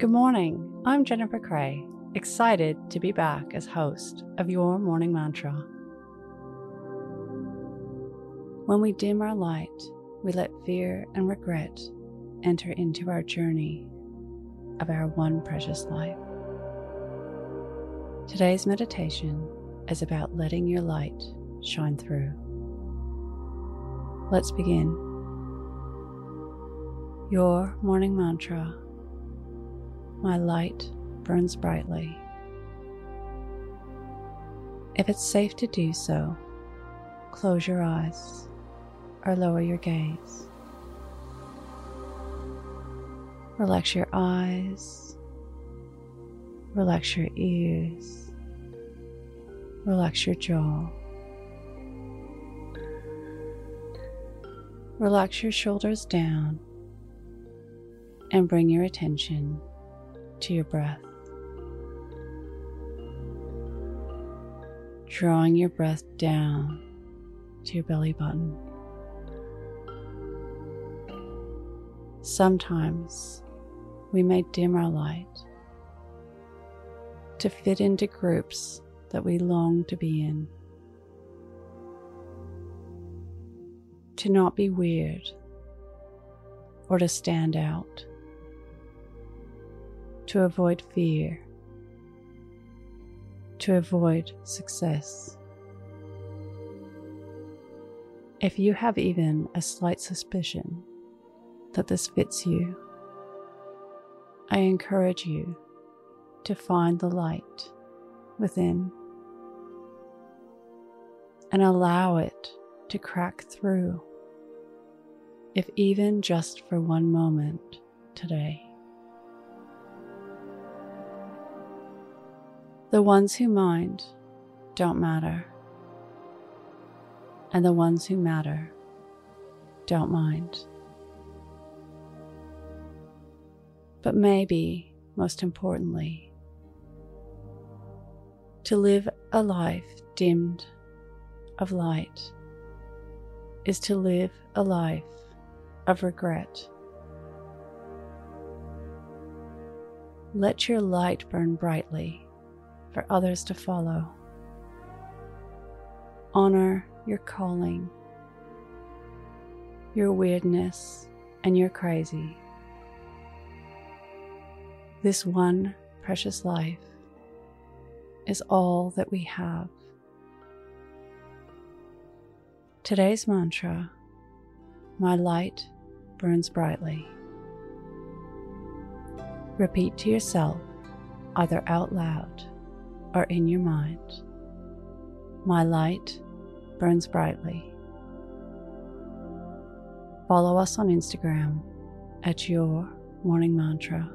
Good morning. I'm Jennifer Cray, excited to be back as host of your morning mantra. When we dim our light, we let fear and regret enter into our journey of our one precious life. Today's meditation is about letting your light shine through. Let's begin. Your morning mantra My light burns brightly. If it's safe to do so, close your eyes or lower your gaze. Relax your eyes, relax your ears, relax your jaw. Relax your shoulders down and bring your attention to your breath. Drawing your breath down to your belly button. Sometimes we may dim our light to fit into groups that we long to be in. To not be weird or to stand out. To avoid fear. To avoid success. If you have even a slight suspicion that this fits you, I encourage you to find the light within and allow it to crack through, if even just for one moment today. The ones who mind don't matter, and the ones who matter don't mind. But maybe, most importantly, to live a life dimmed of light is to live a life of regret. Let your light burn brightly for others to follow. Honor your calling, your weirdness, and your crazy. This one precious life is all that we have. Today's mantra My light burns brightly. Repeat to yourself, either out loud or in your mind My light burns brightly. Follow us on Instagram at Your Morning Mantra.